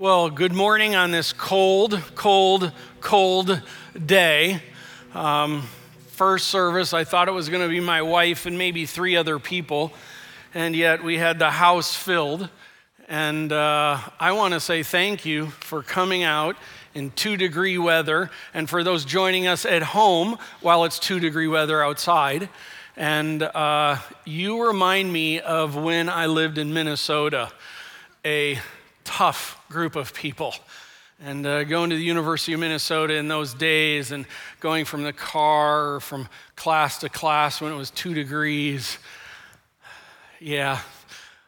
Well, good morning on this cold, cold, cold day. Um, first service, I thought it was going to be my wife and maybe three other people, and yet we had the house filled. And uh, I want to say thank you for coming out in two degree weather, and for those joining us at home while it's two degree weather outside. And uh, you remind me of when I lived in Minnesota, a tough group of people. And uh, going to the University of Minnesota in those days and going from the car from class to class when it was two degrees. Yeah,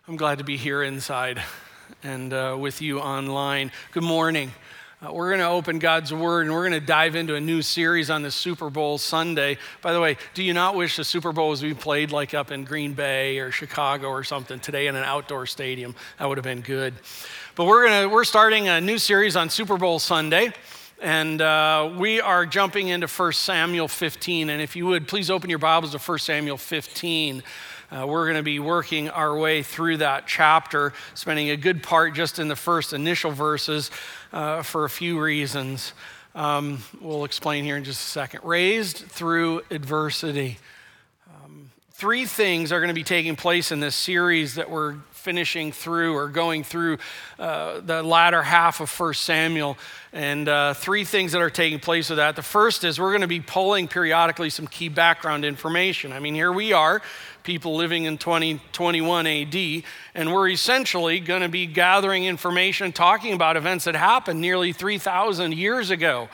I'm glad to be here inside and uh, with you online. Good morning. Uh, we're going to open God's Word and we're going to dive into a new series on the Super Bowl Sunday. By the way, do you not wish the Super Bowl was being played like up in Green Bay or Chicago or something today in an outdoor stadium? That would have been good. But we're, gonna, we're starting a new series on Super Bowl Sunday. And uh, we are jumping into 1 Samuel 15. And if you would, please open your Bibles to 1 Samuel 15. Uh, we're going to be working our way through that chapter, spending a good part just in the first initial verses uh, for a few reasons. Um, we'll explain here in just a second. Raised through adversity. Three things are going to be taking place in this series that we're finishing through or going through uh, the latter half of First Samuel. And uh, three things that are taking place with that. The first is we're going to be pulling periodically some key background information. I mean, here we are, people living in 2021 AD, and we're essentially going to be gathering information, talking about events that happened nearly 3,000 years ago.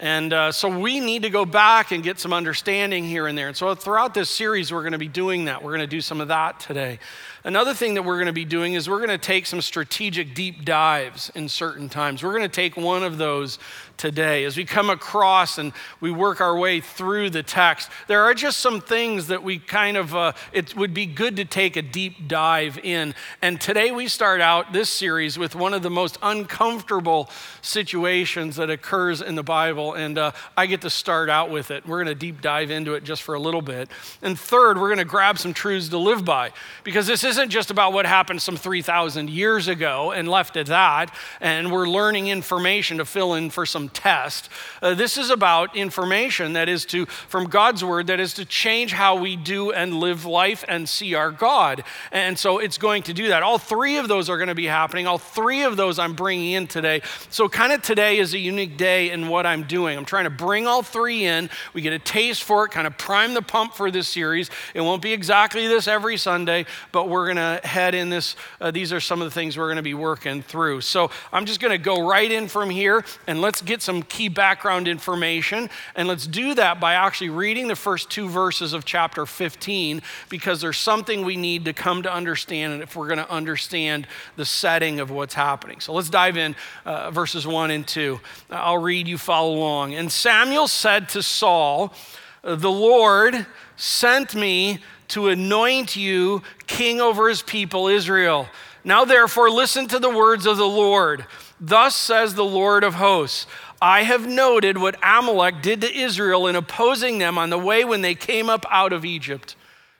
And uh, so we need to go back and get some understanding here and there. And so throughout this series, we're going to be doing that. We're going to do some of that today. Another thing that we're going to be doing is we're going to take some strategic deep dives in certain times. We're going to take one of those today. As we come across and we work our way through the text, there are just some things that we kind of, uh, it would be good to take a deep dive in. And today we start out this series with one of the most uncomfortable situations that occurs in the Bible. And uh, I get to start out with it. We're going to deep dive into it just for a little bit. And third, we're going to grab some truths to live by because this isn't just about what happened some 3,000 years ago and left at that. And we're learning information to fill in for some test. Uh, this is about information that is to, from God's word, that is to change how we do and live life and see our God. And so it's going to do that. All three of those are going to be happening. All three of those I'm bringing in today. So, kind of today is a unique day in what I'm doing. I'm trying to bring all three in. We get a taste for it, kind of prime the pump for this series. It won't be exactly this every Sunday, but we're going to head in this. Uh, these are some of the things we're going to be working through. So, I'm just going to go right in from here and let's get some key background information. And let's do that by actually reading the first two verses of chapter 15 because there's something we need to come to understand and if we're going to understand the setting of what's happening. So let's dive in uh, verses 1 and 2. I'll read, you follow along. And Samuel said to Saul, The Lord sent me to anoint you king over his people Israel. Now, therefore, listen to the words of the Lord. Thus says the Lord of hosts I have noted what Amalek did to Israel in opposing them on the way when they came up out of Egypt.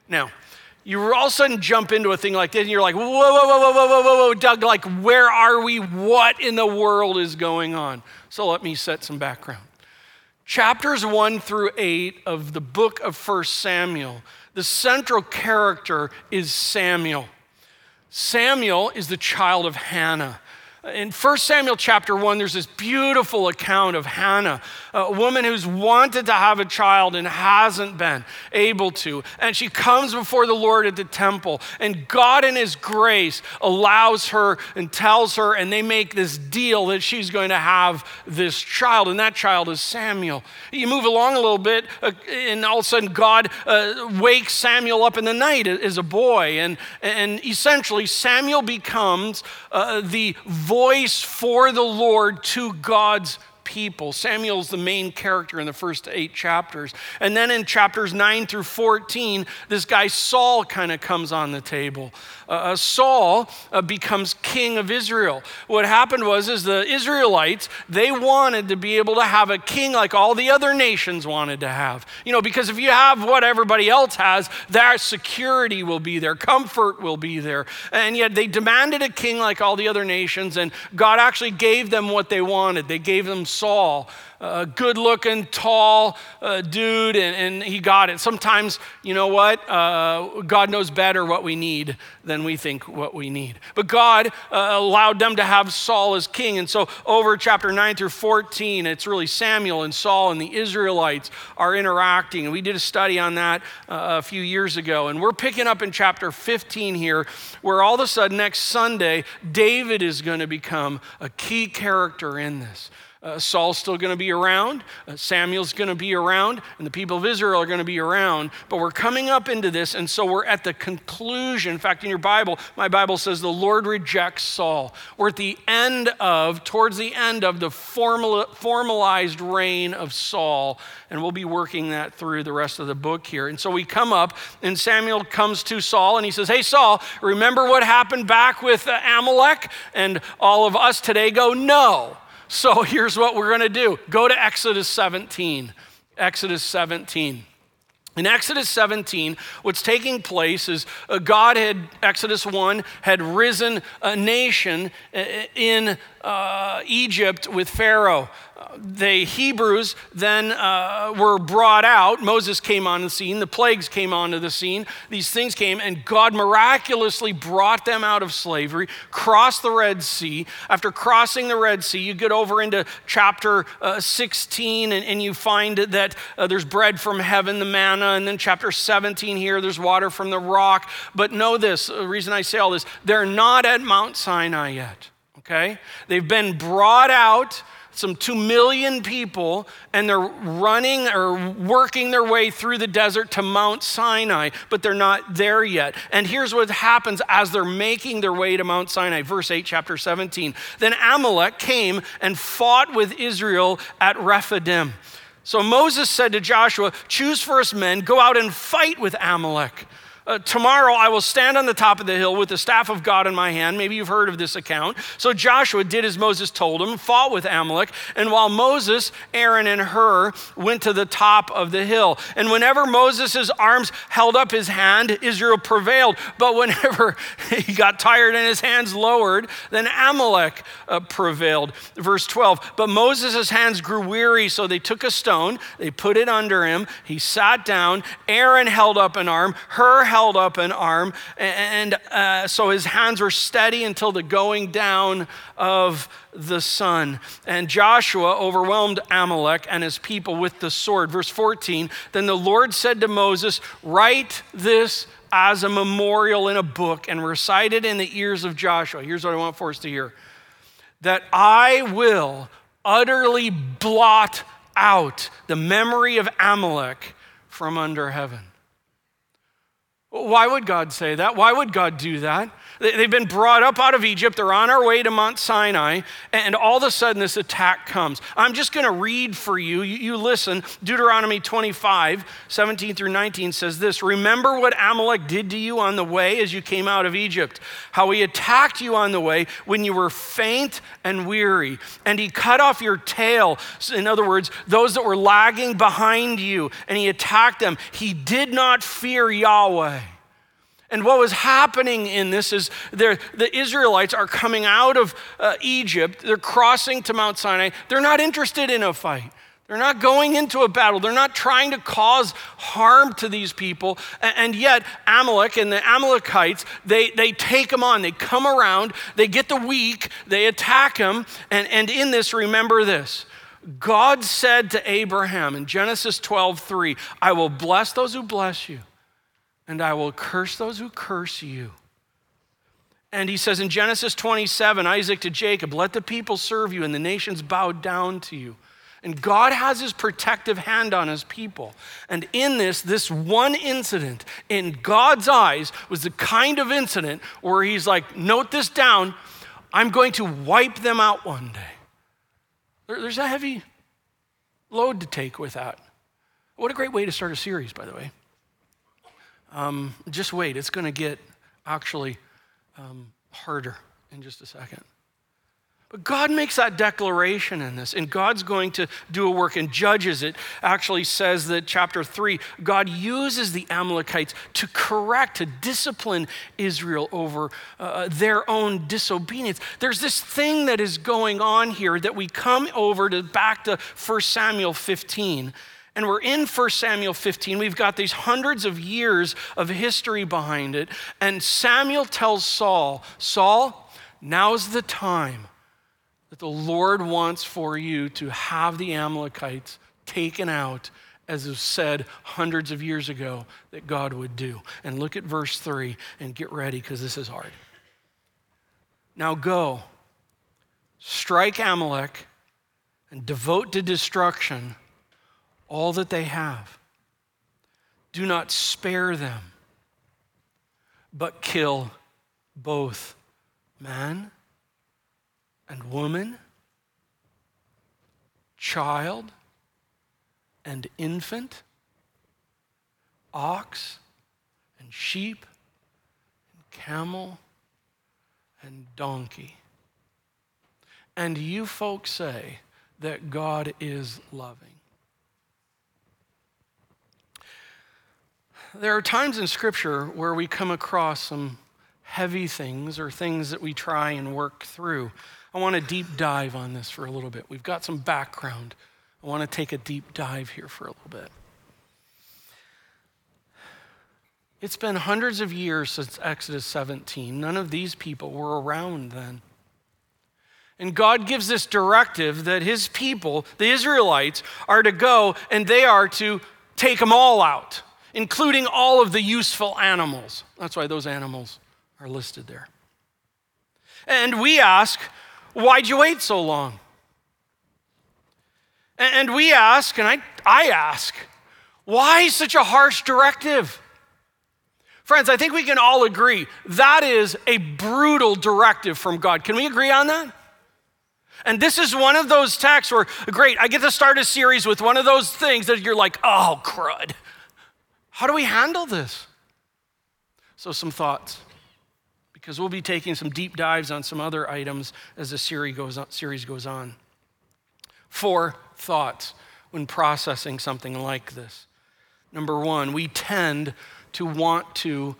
Now, you all of a sudden jump into a thing like this and you're like, whoa, whoa, whoa, whoa, whoa, whoa, whoa, whoa, Doug, like, where are we? What in the world is going on? So let me set some background. Chapters one through eight of the book of First Samuel, the central character is Samuel. Samuel is the child of Hannah. In 1 Samuel chapter 1, there's this beautiful account of Hannah, a woman who's wanted to have a child and hasn't been able to. And she comes before the Lord at the temple, and God, in His grace, allows her and tells her, and they make this deal that she's going to have this child, and that child is Samuel. You move along a little bit, uh, and all of a sudden, God uh, wakes Samuel up in the night as a boy, and, and essentially, Samuel becomes uh, the voice for the Lord to God's people. Samuel's the main character in the first eight chapters. And then in chapters 9 through 14, this guy Saul kind of comes on the table. Uh, uh, Saul uh, becomes king of Israel. What happened was is the Israelites, they wanted to be able to have a king like all the other nations wanted to have. You know, because if you have what everybody else has, that security will be there, comfort will be there. And yet they demanded a king like all the other nations, and God actually gave them what they wanted. They gave them Saul a good looking, tall uh, dude, and, and, he got it. Sometimes, you know what? Uh, God knows better what we need than we think what we need. But God uh, allowed them to have Saul as king. And so, over chapter 9 through 14, it's really Samuel and Saul and the Israelites are interacting. And we did a study on that uh, a few years ago. And we're picking up in chapter 15 here, where all of a sudden, next Sunday, David is going to become a key character in this. Uh, Saul's still going to be around, uh, Samuel's going to be around, and the people of Israel are going to be around. But we're coming up into this, and so we're at the conclusion. In fact, in your Bible, my Bible says the Lord rejects Saul. We're at the end of, towards the end of the formal, formalized reign of Saul, and we'll be working that through the rest of the book here. And so we come up, and Samuel comes to Saul, and he says, Hey, Saul, remember what happened back with uh, Amalek? And all of us today go, No. So here's what we're going to do go to Exodus 17. Exodus 17. In Exodus 17, what's taking place is uh, God had, Exodus 1, had risen a nation uh, in uh, Egypt with Pharaoh the Hebrews then uh, were brought out. Moses came on the scene, the plagues came onto the scene, these things came, and God miraculously brought them out of slavery, crossed the Red Sea. After crossing the Red Sea, you get over into chapter uh, 16, and, and, you find that uh, there's bread from heaven, the manna, and then chapter 17 here, there's water from the rock. But know this the reason I say all this, they're not at Mount Sinai yet. Okay? They've been brought out some 2 million people, and they're running or working their way through the desert to Mount Sinai, but they're not there yet. And here's what happens as they're making their way to Mount Sinai, verse 8, chapter 17. Then Amalek came and fought with Israel at Rephidim. So Moses said to Joshua, Choose first men, go out and fight with Amalek. Uh, tomorrow I will stand on the top of the hill with the staff of God in my hand. Maybe you've heard of this account. So Joshua did as Moses told him, fought with Amalek. And while Moses, Aaron, and Hur went to the top of the hill. And whenever Moses' arms held up his hand, Israel prevailed. But whenever he got tired and his hands lowered, then Amalek uh, prevailed. Verse 12 But Moses' hands grew weary, so they took a stone, they put it under him. He sat down. Aaron held up an arm. Hur held up an arm, and uh, so his hands were steady until the going down of the sun. And Joshua overwhelmed Amalek and his people with the sword. Verse 14 Then the Lord said to Moses, Write this as a memorial in a book and recite it in the ears of Joshua. Here's what I want for us to hear that I will utterly blot out the memory of Amalek from under heaven. Why would God say that? Why would God do that? They've been brought up out of Egypt. They're on our way to Mount Sinai. And all of a sudden, this attack comes. I'm just going to read for you. you. listen. Deuteronomy 25, 17 through 19 says this Remember what Amalek did to you on the way as you came out of Egypt, how he attacked you on the way when you were faint and weary. And he cut off your tail. In other words, those that were lagging behind you, and he attacked them. He did not fear Yahweh. And what was happening in this is the Israelites are coming out of uh, Egypt, they're crossing to Mount Sinai. They're not interested in a fight. They're not going into a battle. They're not trying to cause harm to these people. And yet, Amalek and the Amalekites, they, they take them on. They come around, they get the weak, they attack them. And, and in this, remember this God said to Abraham in Genesis 12 3, I will bless those who bless you and I will curse those who curse you. And he says in Genesis 27, Isaac to Jacob, let the people serve you and the nations bow down to you. And God has his protective hand on his people. And in this, this one incident, in God's eyes, was the kind of incident where he's like, note this down, I'm going to wipe them out one day. There's a heavy load to take with that. What a great way to start a series, by the way. Um, just wait, it's going to get actually um, harder in just a second. But God makes that declaration in this, and God's going to do a work and judges it. Actually, says that chapter three, God uses the Amalekites to correct, to discipline Israel over uh, their own disobedience. There's this thing that is going on here that we come over to back to 1 Samuel 15. And we're in 1 Samuel 15. We've got these hundreds of years of history behind it. And Samuel tells Saul, Saul, now's the time that the Lord wants for you to have the Amalekites taken out, as was said hundreds of years ago that God would do. And look at verse 3 and get ready because this is hard. Now go, strike Amalek, and devote to destruction all that they have. Do not spare them, but kill both man and woman, child and infant, ox and sheep and camel and donkey. And you folks say that God is loving. There are times in Scripture where we come across some heavy things or things that we try and work through. I want to deep dive on this for a little bit. We've got some background. I want to take a deep dive here for a little bit. It's been hundreds of years since Exodus 17. None of these people were around then. And God gives this directive that his people, the Israelites, are to go and they are to take them all out, including all of the useful animals. That's why those animals are listed there. And we ask, Why'd you wait so long? And we ask, and I, I ask, why such a harsh directive? Friends, I think we can all agree that is a brutal directive from God. Can we agree on that? And this is one of those texts where, great, I get to start a series with one of those things that you're like, oh, crud. How do we handle this? So, some thoughts because we'll be taking some deep dives on some other items as the series goes on. Four thoughts when processing something like this. Number one, we tend to want to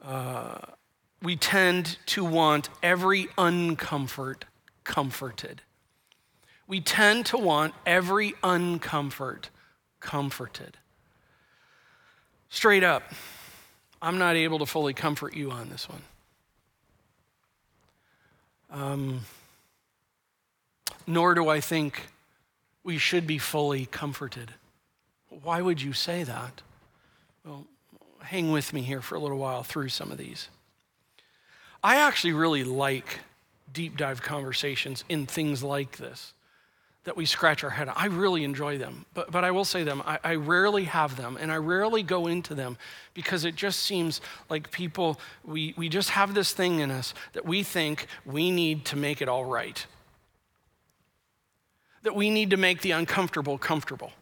uh, we tend to want every uncomfort comforted. We tend to want every uncomfort comforted. Straight up, I'm not able to fully comfort you on this one. Um, nor do I think we should be fully comforted. Why would you say that? Well, hang with me here for a little while through some of these. I actually really like deep dive conversations in things like this that we scratch our head. I really enjoy them, but, but I will say them. I, I rarely have them, and I rarely go into them because it just seems like people, we, we just have this thing in us that we think we need to make it all right, that we need to make the uncomfortable comfortable.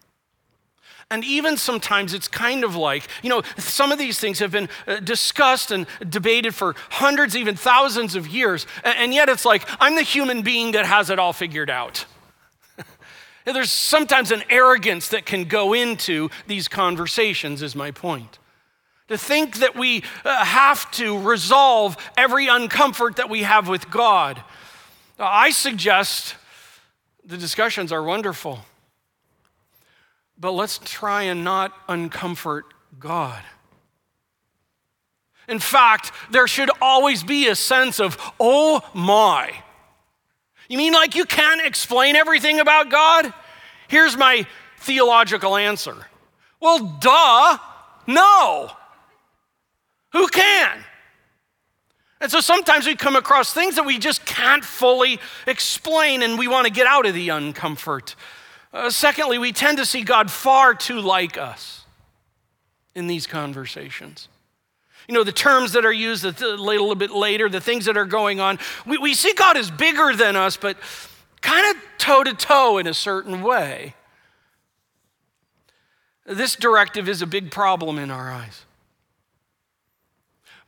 And even sometimes it's kind of like, you know, some of these things have been uh, discussed and debated for hundreds, even thousands of years. And yet it's like, I'm the human being that has it all figured out. There's sometimes an arrogance that can go into these conversations, is my point. To think that we uh, have to resolve every uncomfort that we have with God. I suggest the discussions are wonderful, but let's try and not uncomfort God. In fact, there should always be a sense of, oh my, you mean like you can't explain everything about God? Here's my theological answer. Well, duh, no. Who can? And so sometimes we come across things that we just can't fully explain and we want to get out of the uncomfort. Uh, secondly, we tend to see God far too like us in these conversations you know, the terms that are used a little bit later, the things that are going on. We, we see God as bigger than us, but kind of toe to toe in a certain way. This directive is a big problem in our eyes.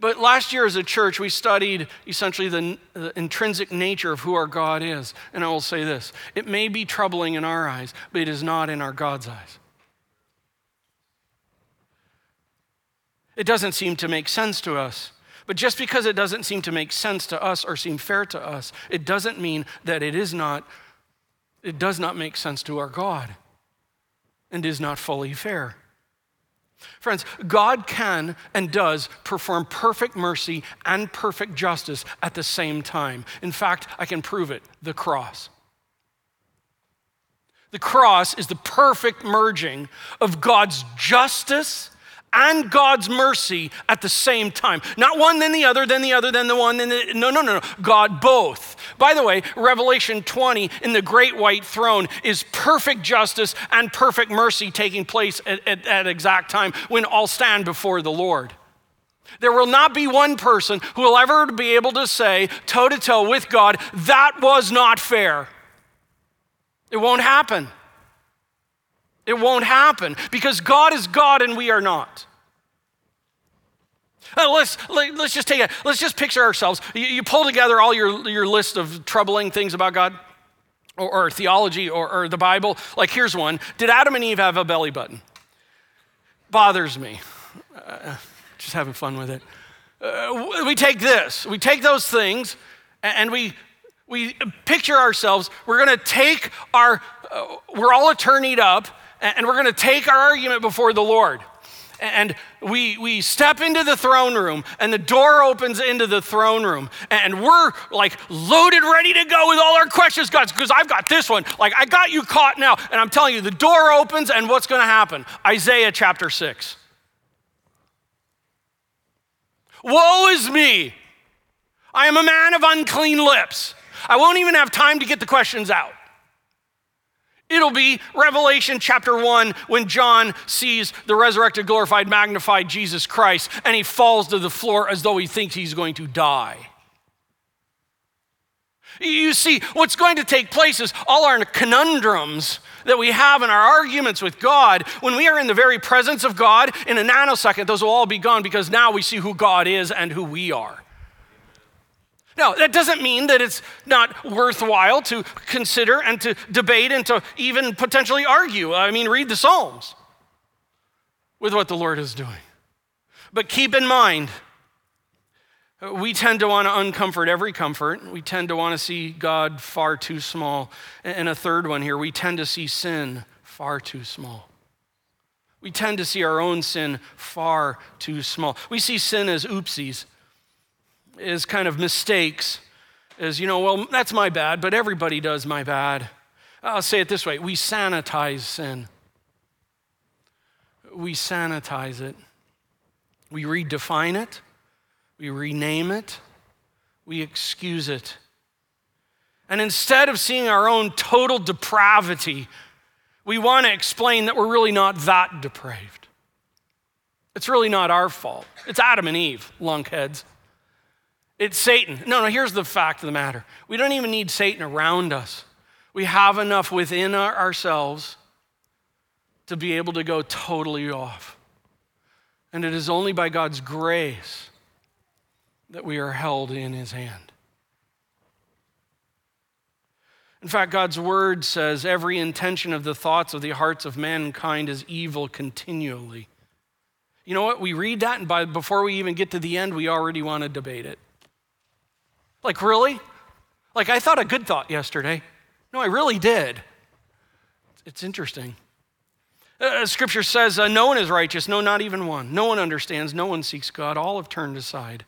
But last year as a church, we studied essentially the, the, intrinsic nature of who our God is. And I will say this it may be troubling in our eyes, but it is not in our God's eyes. It doesn't seem to make sense to us. But just because it doesn't seem to make sense to us or seem fair to us, it doesn't mean that it is not, it does not make sense to our God and is not fully fair. Friends, God can and does perform perfect mercy and perfect justice at the same time. In fact, I can prove it the cross. The cross is the perfect merging of God's justice and God's mercy at the same time. Not one, then the other, then the other, then the one, then the. No, no, no, no. God both. By the way, Revelation 20 in the great white throne is perfect justice and perfect mercy taking place at, at, at exact time when all stand before the Lord. There will not be one person who will ever be able to say, toe to toe with God, that was not fair. It won't happen. It won't happen because God is God and we are not. Uh, let's, let, us let us just take a, let's just picture ourselves. You, you, pull together all your, your list of troubling things about God or, or theology or, or, the Bible. Like, here's one Did Adam and Eve have a belly button? Bothers me. Uh, just having fun with it. Uh, we take this, we take those things, and we, we picture ourselves. We're going to take our, uh, we're all attorneyed up, and we're going to take our argument before the Lord. And we, we step into the throne room, and the door opens into the throne room, and we're like loaded, ready to go with all our questions, God, because I've got this one. Like, I got you caught now. And I'm telling you, the door opens, and what's going to happen? Isaiah chapter 6. Woe is me! I am a man of unclean lips. I won't even have time to get the questions out. It'll be Revelation chapter 1 when John sees the resurrected, glorified, magnified Jesus Christ and he falls to the floor as though he thinks he's going to die. You see, what's going to take place is all our conundrums that we have in our arguments with God, when we are in the very presence of God, in a nanosecond, those will all be gone because now we see who God is and who we are. Now, that doesn't mean that it's not worthwhile to consider and to debate and to even potentially argue. I mean, read the Psalms with what the Lord is doing. But keep in mind, we tend to want to uncomfort every comfort. We tend to want to see God far too small. And a third one here, we tend to see sin far too small. We tend to see our own sin far too small. We see sin as oopsies is kind of mistakes, is, you know, well, that's my bad, but everybody does my bad. I'll say it this way we sanitize sin. We sanitize it. We redefine it. We rename it. We excuse it. And instead of seeing our own total depravity, we want to explain that we're really not that depraved. It's really not our fault. It's Adam and Eve, lunkheads. It's Satan. No, no, here's the fact of the matter we don't even need Satan around us. We have enough within our, ourselves to be able to go totally off. And it is only by God's grace that we are held in his hand. In fact, God's word says every intention of the thoughts of the hearts of mankind is evil continually. You know what? We read that, and by, before we even get to the end, we already want to debate it. Like, really? Like, I thought a good thought yesterday. No, I really did. It's interesting. Uh, scripture says, uh, No one is righteous, no, not even one. No one understands, no one seeks God. All have turned aside.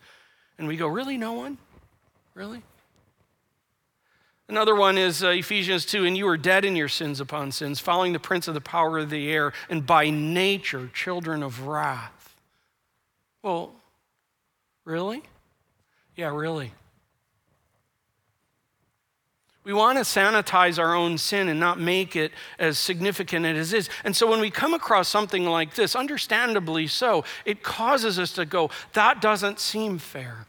And we go, Really? No one? Really? Another one is uh, Ephesians 2 and you are dead in your sins upon sins, following the prince of the power of the air, and by nature children of wrath. Well, really? Yeah, really. We want to sanitize our own sin and not make it as significant as it is. And so when we come across something like this, understandably so, it causes us to go, that doesn't seem fair.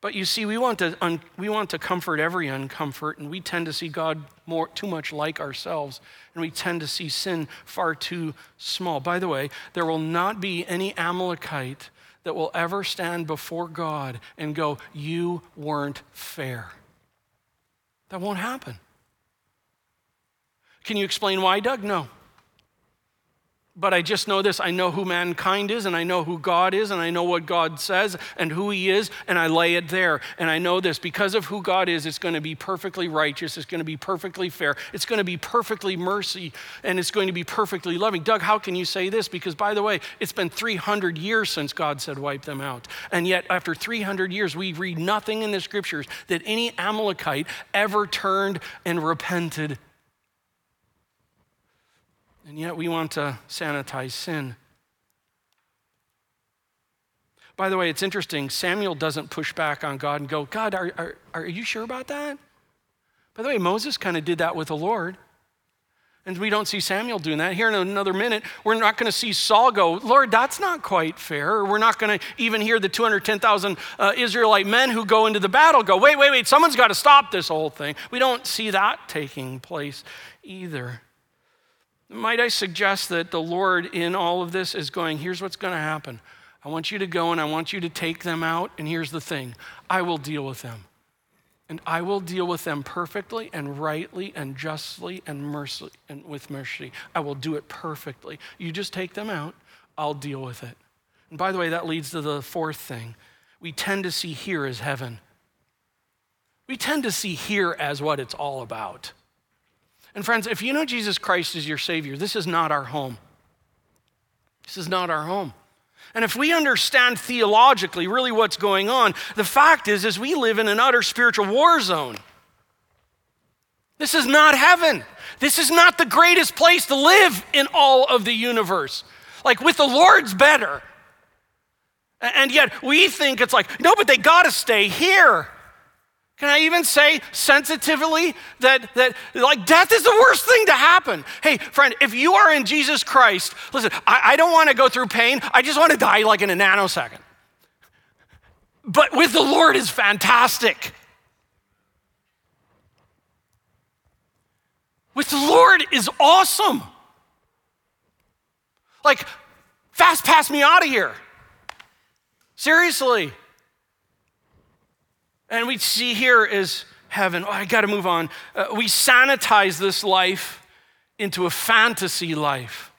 But you see, we want to, un, we want to comfort every uncomfort, and we tend to see God more, too much like ourselves, and we tend to see sin far too small. By the way, there will not be any Amalekite that will ever stand before God and go, You weren't fair. That won't happen. Can you explain why, Doug? No. But I just know this I know who mankind is, and I know who God is, and I know what God says and who He is, and I lay it there. And I know this because of who God is, it's going to be perfectly righteous, it's going to be perfectly fair, it's going to be perfectly mercy, and it's going to be perfectly loving. Doug, how can you say this? Because, by the way, it's been 300 years since God said, wipe them out. And yet, after 300 years, we read nothing in the scriptures that any Amalekite ever turned and repented and yet we want to sanitize sin. By the way, it's interesting. Samuel doesn't push back on God and go, God, are, are, are you sure about that? By the way, Moses kind of did that with the Lord. And we don't see Samuel doing that. Here in another minute, we're not going to see Saul go, Lord, that's not quite fair. Or we're not going to even hear the 210,000 uh, Israelite men who go into the battle go, wait, wait, wait, someone's got to stop this whole thing. We don't see that taking place either. Might I suggest that the Lord in all of this is going, here's what's going to happen. I want you to go and I want you to take them out. And here's the thing I will deal with them. And I will deal with them perfectly and rightly and justly and mercy and with mercy. I will do it perfectly. You just take them out, I'll deal with it. And by the way, that leads to the fourth thing. We tend to see here as heaven. We tend to see here as what it's all about. And friends, if you know Jesus Christ as your Savior, this is not our home. This is not our home. And if we understand theologically really what's going on, the fact is is we live in an utter spiritual war zone. This is not heaven. This is not the greatest place to live in all of the universe. Like with the Lord's better. And yet we think it's like, no, but they got to stay here. Can I even say sensitively that, that like death is the worst thing to happen? Hey, friend, if you are in Jesus Christ, listen, I, I don't want to go through pain. I just want to die like in a nanosecond. But with the Lord is fantastic. With the Lord is awesome. Like, fast pass me out of here. Seriously. And we see here is heaven. Oh, I got to move on. Uh, we sanitize this life into a fantasy life.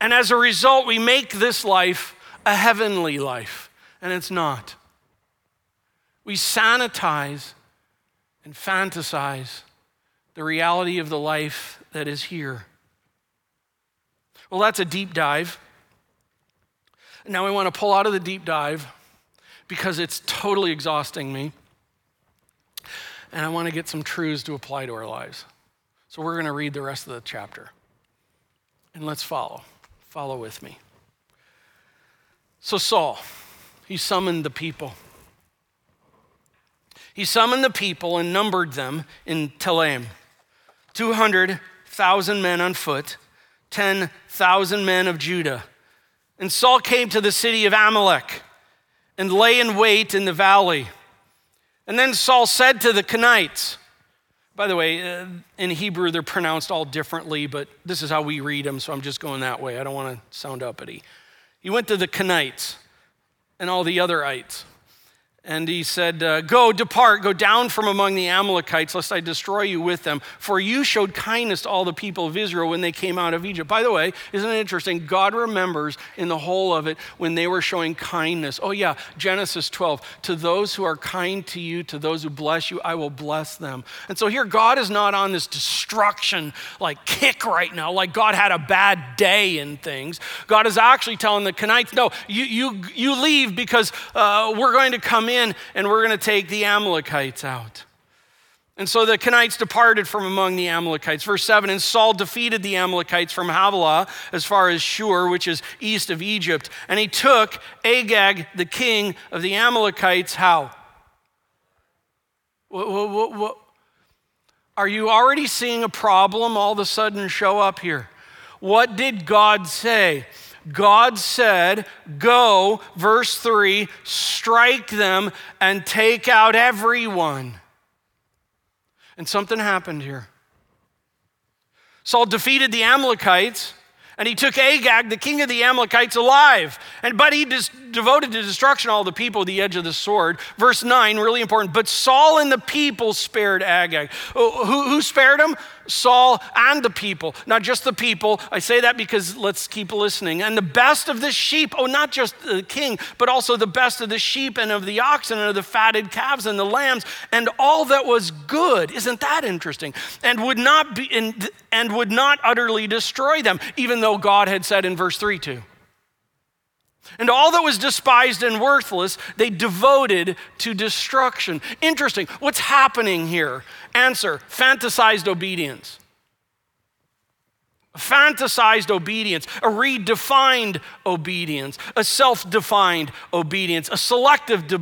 And as a result, we make this life a heavenly life, and it's not. We sanitize and fantasize the reality of the life that is here. Well, that's a deep dive. Now we want to pull out of the deep dive because it's totally exhausting me. And I want to get some truths to apply to our lives. So we're going to read the rest of the chapter. And let's follow. Follow with me. So Saul, he summoned the people. He summoned the people and numbered them in Telaim 200,000 men on foot, 10,000 men of Judah. And Saul came to the city of Amalek and lay in wait in the valley. And then Saul said to the Kenites, by the way, uh, in Hebrew they're pronounced all differently, but this is how we read them, so I'm just going that way. I don't want to sound uppity. He went to the Kenites and all the other ites. And he said, uh, Go, depart, go down from among the Amalekites, lest I destroy you with them. For you showed kindness to all the people of Israel when they came out of Egypt. By the way, isn't it interesting? God remembers in the whole of it when they were showing kindness. Oh, yeah, Genesis 12. To those who are kind to you, to those who bless you, I will bless them. And so here, God is not on this destruction like kick right now, like God had a bad day in things. God is actually telling the Kenites, No, you, you, you leave because uh, we're going to come in and we're going to take the Amalekites out. And so the Kenites departed from among the Amalekites. Verse 7 And Saul defeated the Amalekites from Havilah as far as Shur, which is east of Egypt. And he took Agag, the king of the Amalekites, how? What, what, what, Are you already seeing a problem all of a sudden show up here? What did God say? God said, Go, verse 3, strike them and take out everyone. And something happened here. Saul defeated the Amalekites and he took Agag, the king of the Amalekites, alive. And but he devoted to destruction all the people with the edge of the sword. Verse 9, really important. But Saul and the people spared Agag. Oh, who, who spared him? Saul and the people, not just the people. I say that because let's keep listening. And the best of the sheep, oh, not just the king, but also the best of the sheep and of the oxen and of the fatted calves and the lambs and all that was good. Isn't that interesting? And would not be and, and would not utterly destroy them, even though God had said in verse 3 to. And all that was despised and worthless, they devoted to destruction. Interesting. What's happening here? Answer fantasized obedience. Fantasized obedience, a redefined obedience, a self defined obedience, a selective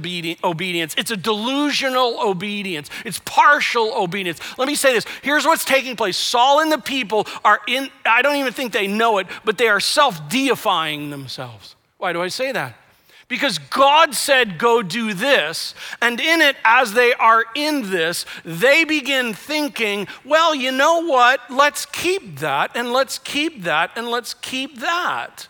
obedience. It's a delusional obedience, it's partial obedience. Let me say this here's what's taking place Saul and the people are in, I don't even think they know it, but they are self deifying themselves. Why do I say that? Because God said, go do this. And in it, as they are in this, they begin thinking, well, you know what? Let's keep that, and let's keep that, and let's keep that.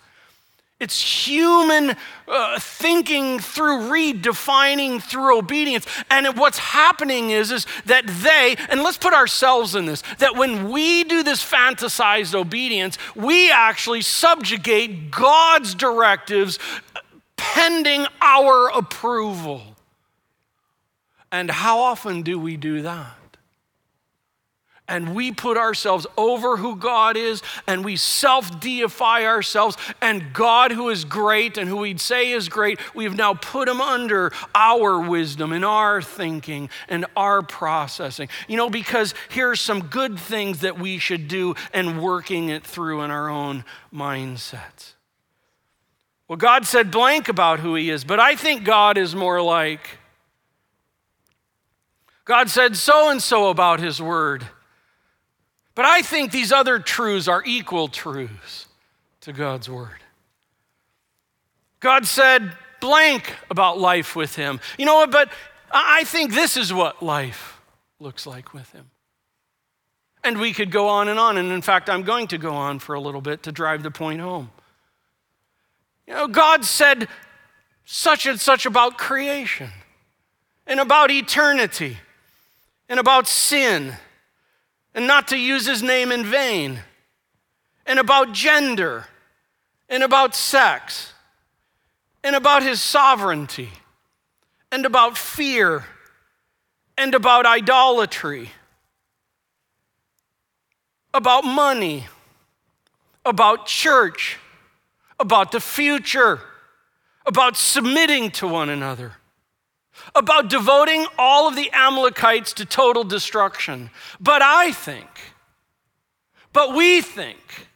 It's human uh, thinking through redefining through obedience. And what's happening is, is that they, and let's put ourselves in this, that when we do this fantasized obedience, we actually subjugate God's directives pending our approval. And how often do we do that? and we put ourselves over who God is and we self deify ourselves. And God, who is great and who we'd say is great, we've now put him under our wisdom and our thinking and our processing. You know, because here's some good things that we should do and working it through in our own mindsets. Well, God said blank about who he is, but I think God is more like God said so and so about his word. But I think these other truths are equal truths to God's word. God said blank about life with him. You know what? But I think this is what life looks like with him. And we could go on and on. And in fact, I'm going to go on for a little bit to drive the point home. You know, God said such and such about creation and about eternity and about sin and not to use his name in vain, and about gender, and about sex, and about his sovereignty, and about fear, and about idolatry, about money, about church, about the future, about submitting to one another about devoting all of the Amalekites to total destruction. But I think, but we think,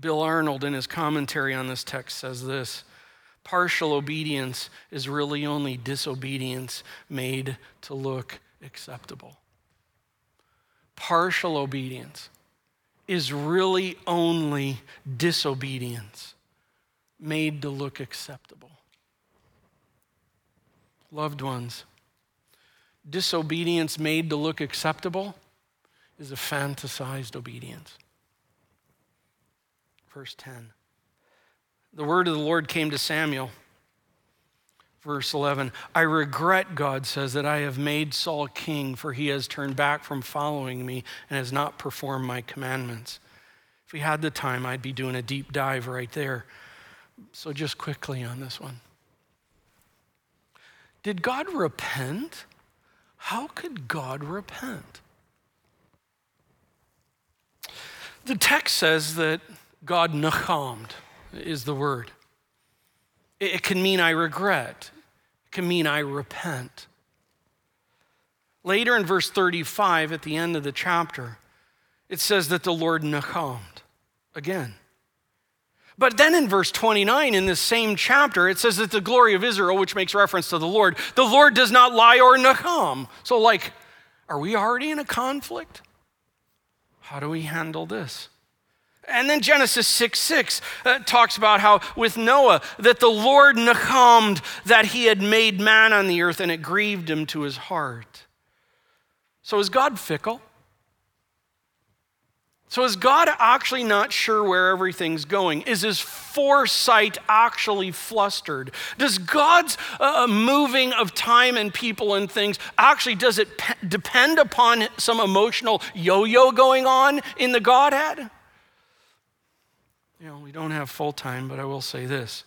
Bill Arnold, in his commentary on this text, says this partial obedience is really only disobedience made to look acceptable. Partial obedience is really only disobedience made to look acceptable. Loved ones, disobedience made to look acceptable is a fantasized obedience. Verse 10. The word of the Lord came to Samuel. Verse 11 I regret, God says, that I have made Saul king, for he has turned back from following me and has not performed my commandments. If we had the time, I'd be doing a deep dive right there. So, just quickly on this one. Did God repent? How could God repent? The text says that God nachamed is the word. It can mean I regret, it can mean I repent. Later in verse 35, at the end of the chapter, it says that the Lord nachamed again. But then in verse 29 in this same chapter, it says that the glory of Israel, which makes reference to the Lord, the Lord does not lie or nacham. So, like, are we already in a conflict? How do we handle this? And then Genesis 6 6 uh, talks about how with Noah, that the Lord nachamed that he had made man on the earth and it grieved him to his heart. So is God fickle? So is God actually not sure where everything's going? Is his foresight actually flustered? Does God's uh, moving of time and people and things actually does it pe- depend upon some emotional yo-yo going on in the Godhead? You know, we don't have full time, but I will say this.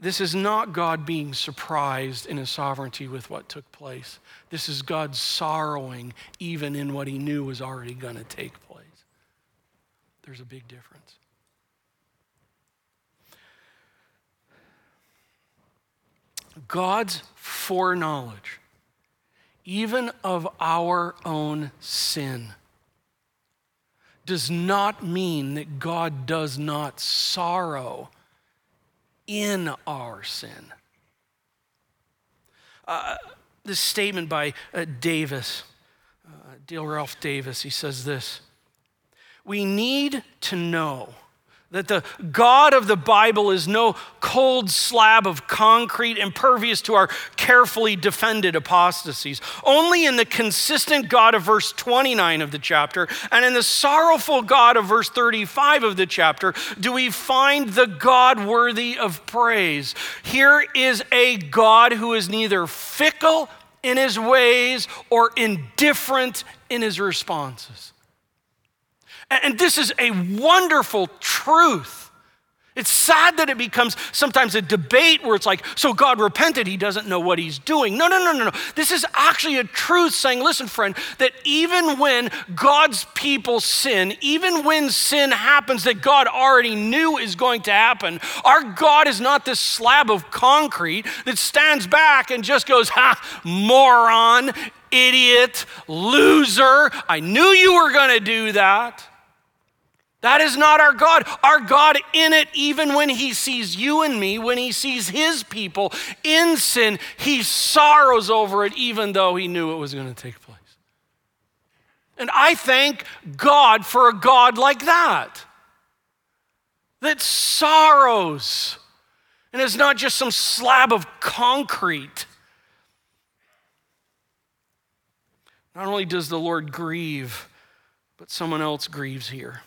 This is not God being surprised in his sovereignty with what took place. This is God sorrowing even in what he knew was already going to take place. There's a big difference. God's foreknowledge, even of our own sin, does not mean that God does not sorrow in our sin. Uh, this statement by uh, Davis, uh, Dale Ralph Davis, he says this we need to know that the God of the Bible is no cold slab of concrete impervious to our carefully defended apostasies. Only in the consistent God of verse 29 of the chapter and in the sorrowful God of verse 35 of the chapter do we find the God worthy of praise. Here is a God who is neither fickle in his ways or indifferent in his responses. And this is a wonderful truth. It's sad that it becomes sometimes a debate where it's like, so God repented, he doesn't know what he's doing. No, no, no, no, no. This is actually a truth saying, listen, friend, that even when God's people sin, even when sin happens that God already knew is going to happen, our God is not this slab of concrete that stands back and just goes, ha, moron, idiot, loser. I knew you were going to do that. That is not our God. Our God in it, even when He sees you and me, when He sees His people in sin, He sorrows over it, even though He knew it was going to take place. And I thank God for a God like that, that sorrows and is not just some slab of concrete. Not only does the Lord grieve, but someone else grieves here.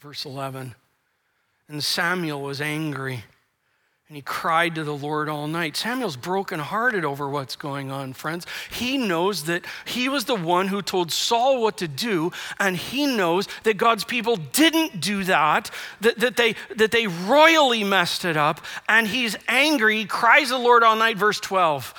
Verse 11. And Samuel was angry and he cried to the Lord all night. Samuel's brokenhearted over what's going on, friends. He knows that he was the one who told Saul what to do, and he knows that God's people didn't do that, that, that, they, that they royally messed it up, and he's angry. He cries to the Lord all night, verse 12.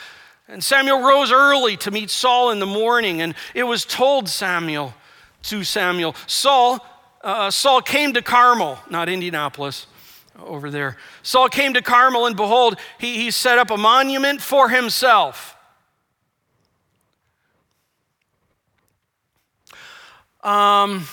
And Samuel rose early to meet Saul in the morning, and it was told Samuel to Samuel, Saul, uh, Saul came to Carmel, not Indianapolis, over there. Saul came to Carmel, and behold, he, he set up a monument for himself. Um,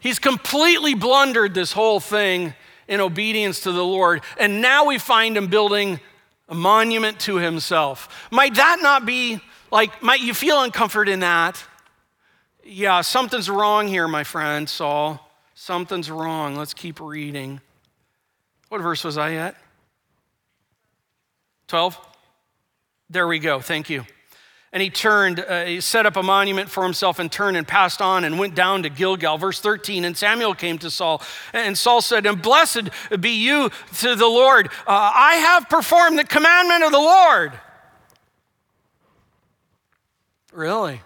he's completely blundered this whole thing in obedience to the Lord, and now we find him building a monument to himself. Might that not be like, might you feel uncomfort in that? Yeah, something's wrong here, my friend Saul. Something's wrong. Let's keep reading. What verse was I at? 12? There we go. Thank you. And he turned, uh, he set up a monument for himself and turned and passed on and went down to Gilgal. Verse 13, and Samuel came to Saul. And Saul said, And blessed be you to the Lord. Uh, I have performed the commandment of the Lord. Really?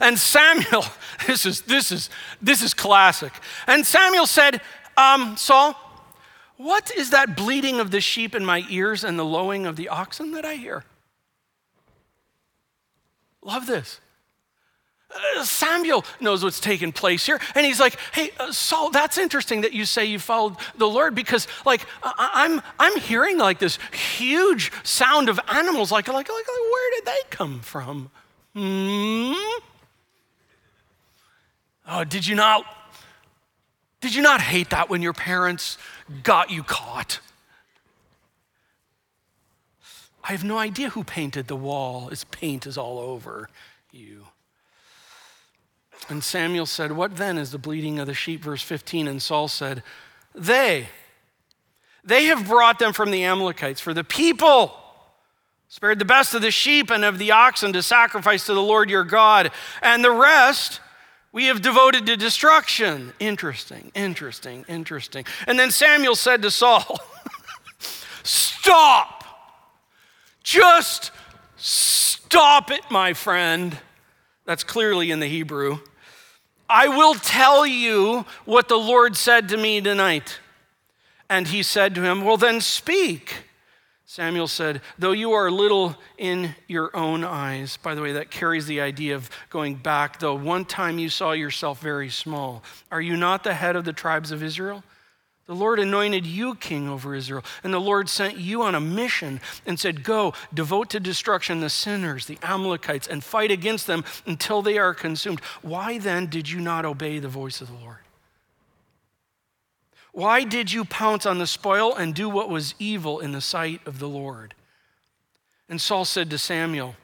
And Samuel, this is, this is, this is classic. And Samuel said, um, Saul, what is that bleating of the sheep in my ears and the lowing of the oxen that I hear? Love this. Uh, Samuel knows what's taking place here. And he's like, hey, uh, Saul, that's interesting that you say you followed the Lord because, like, I- I'm, I'm hearing like this huge sound of animals. Like, like, like, like where did they come from? Hmm? Oh, did you not? Did you not hate that when your parents got you caught? I have no idea who painted the wall. His paint is all over you. And Samuel said, What then is the bleeding of the sheep? Verse 15. And Saul said, They, they have brought them from the Amalekites, for the people spared the best of the sheep and of the oxen to sacrifice to the Lord your God, and the rest we have devoted to destruction. Interesting, interesting, interesting. And then Samuel said to Saul, Stop! Just stop it, my friend. That's clearly in the Hebrew. I will tell you what the Lord said to me tonight. And he said to him, Well, then speak. Samuel said, Though you are little in your own eyes, by the way, that carries the idea of going back, though one time you saw yourself very small, are you not the head of the tribes of Israel? The Lord anointed you king over Israel, and the Lord sent you on a mission and said, Go, devote to destruction the sinners, the Amalekites, and fight against them until they are consumed. Why then did you not obey the voice of the Lord? Why did you pounce on the spoil and do what was evil in the sight of the Lord? And Saul said to Samuel,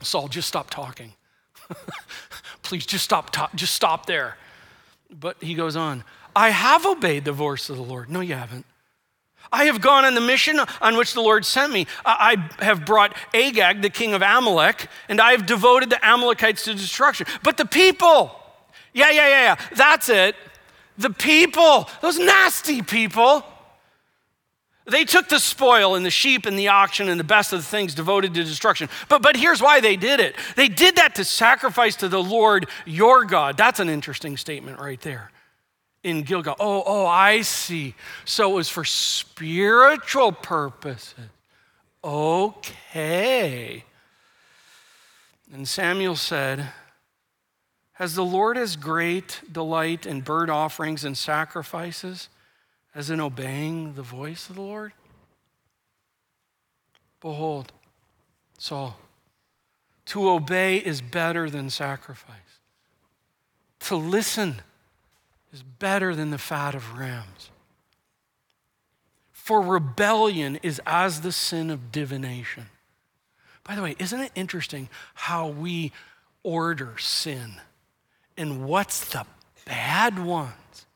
Saul, just stop talking. Please just stop ta- just stop there. But he goes on, I have obeyed the voice of the Lord. No, you haven't. I have gone on the mission on which the Lord sent me. I have brought Agag, the king of Amalek, and I have devoted the Amalekites to destruction. But the people, yeah, yeah, yeah, yeah, that's it. The people, those nasty people, they took the spoil and the sheep and the auction and the best of the things devoted to destruction. But, but here's why they did it they did that to sacrifice to the Lord your God. That's an interesting statement right there in Gilgal. Oh, oh, I see. So it was for spiritual purposes. Okay. And Samuel said, has the Lord as great delight in burnt offerings and sacrifices as in obeying the voice of the Lord? Behold, Saul, to obey is better than sacrifice. To listen is better than the fat of rams. For rebellion is as the sin of divination. By the way, isn't it interesting how we order sin? And what's the bad ones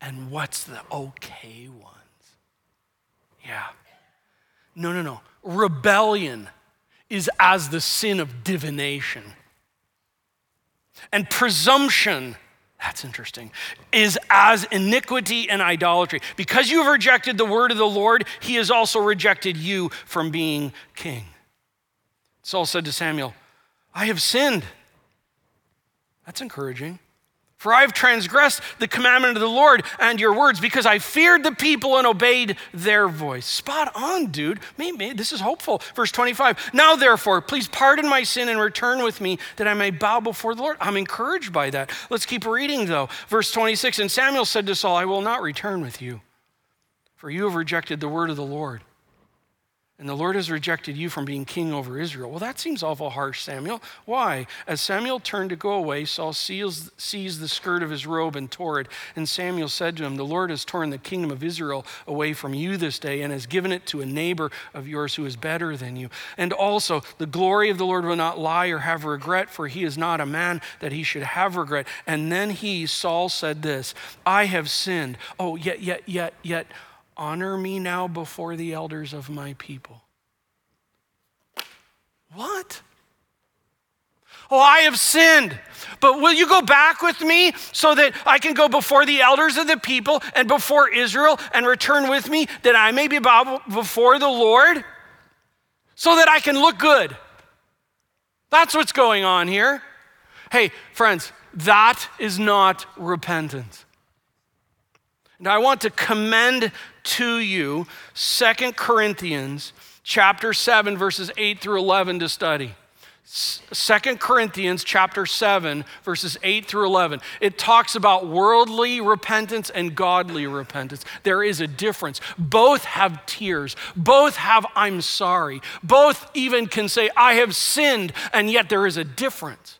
and what's the okay ones. Yeah. No, no, no. Rebellion is as the sin of divination. And presumption, that's interesting, is as iniquity and idolatry. Because you have rejected the word of the Lord, he has also rejected you from being king. Saul said to Samuel, I have sinned. That's encouraging. For I've transgressed the commandment of the Lord and your words because I feared the people and obeyed their voice. Spot on, dude. Maybe, this is hopeful. Verse 25. Now, therefore, please pardon my sin and return with me that I may bow before the Lord. I'm encouraged by that. Let's keep reading, though. Verse 26. And Samuel said to Saul, I will not return with you, for you have rejected the word of the Lord and the Lord has rejected you from being king over Israel. Well, that seems awful harsh, Samuel. Why? As Samuel turned to go away, Saul seized, seized the skirt of his robe and tore it. And Samuel said to him, The Lord has torn the kingdom of Israel away from you this day and has given it to a neighbor of yours who is better than you. And also, the glory of the Lord will not lie or have regret, for he is not a man that he should have regret. And then he, Saul, said this I have sinned. Oh, yet, yet, yet, yet Honor me now before the elders of my people. What? Oh, I have sinned. But will you go back with me so that I can go before the elders of the people and before Israel and return with me that I may be before the Lord so that I can look good? That's what's going on here. Hey, friends, that is not repentance. And I want to commend to you Second Corinthians chapter 7 verses 8 through 11 to study. Second Corinthians chapter 7 verses 8 through 11. It talks about worldly repentance and godly repentance. There is a difference. Both have tears. Both have I'm sorry. Both even can say I have sinned and yet there is a difference.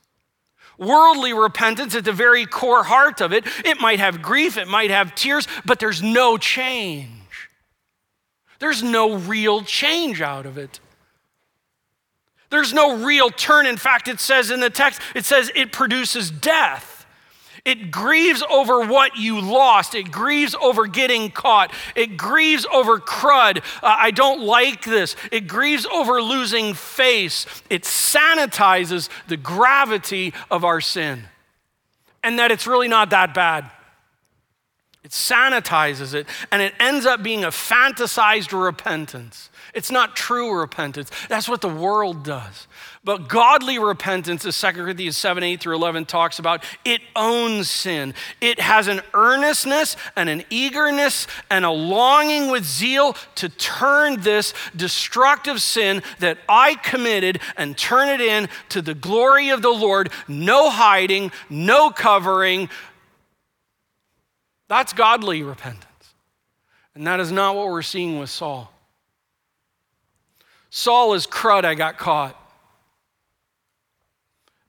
Worldly repentance at the very core heart of it, it might have grief, it might have tears, but there's no change. There's no real change out of it. There's no real turn. In fact, it says in the text, it says it produces death. It grieves over what you lost. It grieves over getting caught. It grieves over crud. Uh, I don't like this. It grieves over losing face. It sanitizes the gravity of our sin and that it's really not that bad. It sanitizes it, and it ends up being a fantasized repentance. It's not true repentance. That's what the world does. But godly repentance, as 2 Corinthians 7 8 through 11 talks about, it owns sin. It has an earnestness and an eagerness and a longing with zeal to turn this destructive sin that I committed and turn it in to the glory of the Lord. No hiding, no covering, that's godly repentance. And that is not what we're seeing with Saul. Saul is crud, I got caught.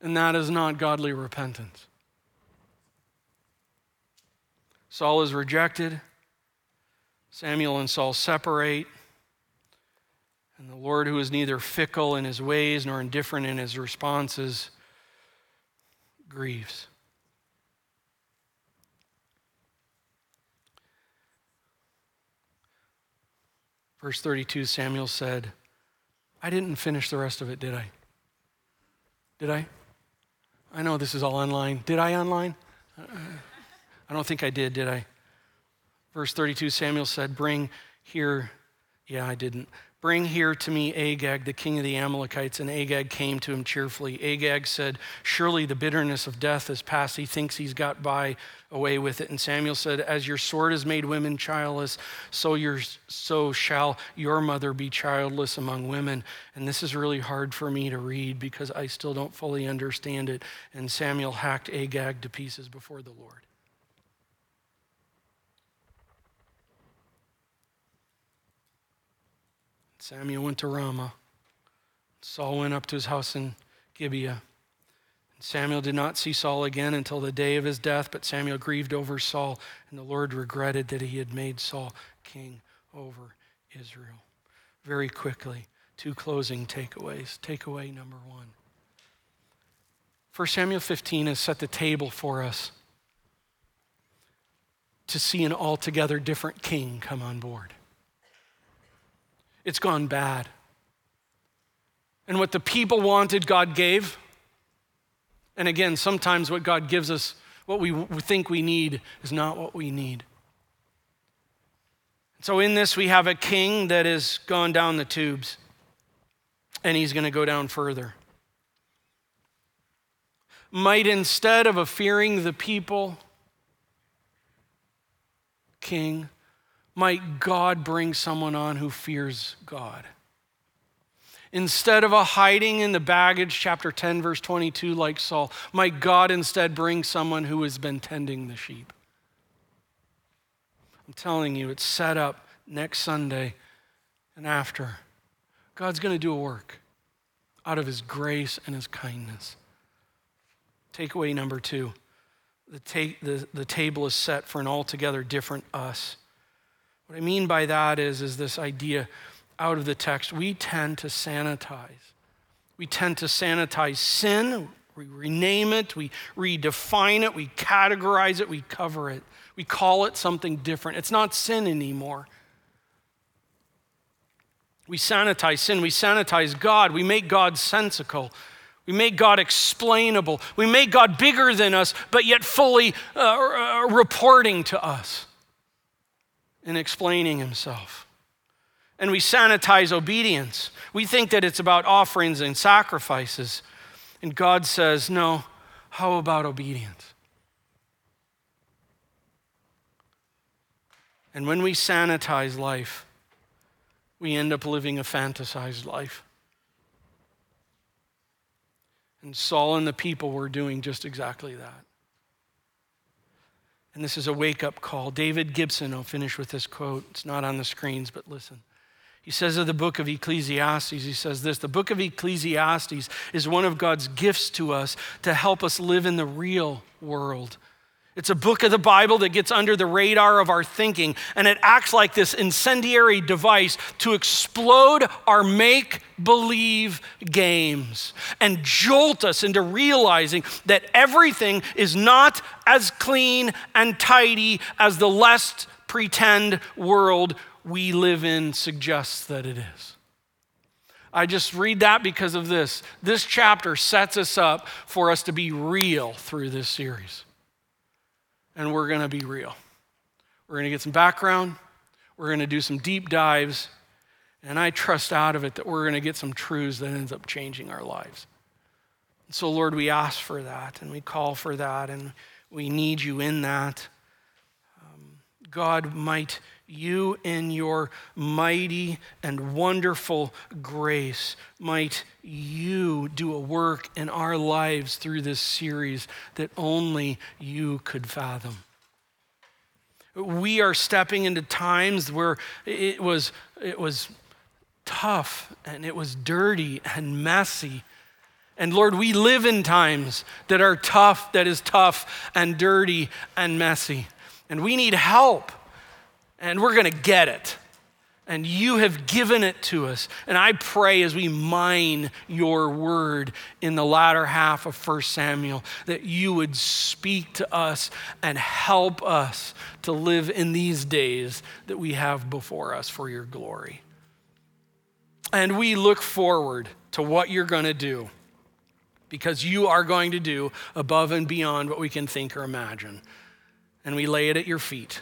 And that is not godly repentance. Saul is rejected. Samuel and Saul separate. And the Lord, who is neither fickle in his ways nor indifferent in his responses, grieves. Verse 32 Samuel said, I didn't finish the rest of it, did I? Did I? I know this is all online. Did I online? I don't think I did, did I? Verse 32 Samuel said, Bring here. Yeah, I didn't. Bring here to me Agag, the king of the Amalekites. And Agag came to him cheerfully. Agag said, Surely the bitterness of death is past. He thinks he's got by away with it. And Samuel said, As your sword has made women childless, so, your, so shall your mother be childless among women. And this is really hard for me to read because I still don't fully understand it. And Samuel hacked Agag to pieces before the Lord. Samuel went to Ramah. Saul went up to his house in Gibeah. Samuel did not see Saul again until the day of his death, but Samuel grieved over Saul, and the Lord regretted that he had made Saul king over Israel. Very quickly, two closing takeaways. Takeaway number one 1 Samuel 15 has set the table for us to see an altogether different king come on board it's gone bad. And what the people wanted, God gave. And again, sometimes what God gives us, what we think we need, is not what we need. So, in this, we have a king that has gone down the tubes, and he's going to go down further. Might instead of a fearing the people king, might God bring someone on who fears God. Instead of a hiding in the baggage, chapter 10, verse 22, like Saul, might God instead bring someone who has been tending the sheep. I'm telling you, it's set up next Sunday and after. God's going to do a work out of his grace and his kindness. Takeaway number two the, ta- the, the table is set for an altogether different us. What I mean by that is, is this idea out of the text. We tend to sanitize. We tend to sanitize sin. We rename it, we redefine it, we categorize it, we cover it. We call it something different. It's not sin anymore. We sanitize sin, we sanitize God, we make God sensical. We make God explainable. We make God bigger than us, but yet fully uh, uh reporting to us in explaining himself. And we sanitize obedience. We think that it's about offerings and sacrifices. And God says, no, how about obedience? And when we sanitize life, we end up living a fantasized life. And Saul and the people were doing just exactly that. And this is a wake up call. David Gibson, I'll finish with this quote. It's not on the screens, but listen. He says of the book of Ecclesiastes, he says this the book of Ecclesiastes is one of God's gifts to us to help us live in the real world. It's a book of the Bible that gets under the radar of our thinking, and it acts like this incendiary device to explode our make believe games and jolt us into realizing that everything is not as clean and tidy as the less pretend world we live in suggests that it is. I just read that because of this. This chapter sets us up for us to be real through this series and we're going to be real. We're going to get some background, we're going to do some deep dives, and I trust out of it that we're going to get some truths that ends up changing our lives. And so, Lord, we ask for that and we call for that, and we need you in that. Um, God, might you in your mighty and wonderful grace, might you do a work in our lives through this series that only you could fathom. We are stepping into times where it was, it was tough and it was dirty and messy. And Lord, we live in times that are tough, that is tough and dirty and messy. And we need help and we're going to get it. And you have given it to us. And I pray as we mine your word in the latter half of 1 Samuel that you would speak to us and help us to live in these days that we have before us for your glory. And we look forward to what you're going to do because you are going to do above and beyond what we can think or imagine. And we lay it at your feet.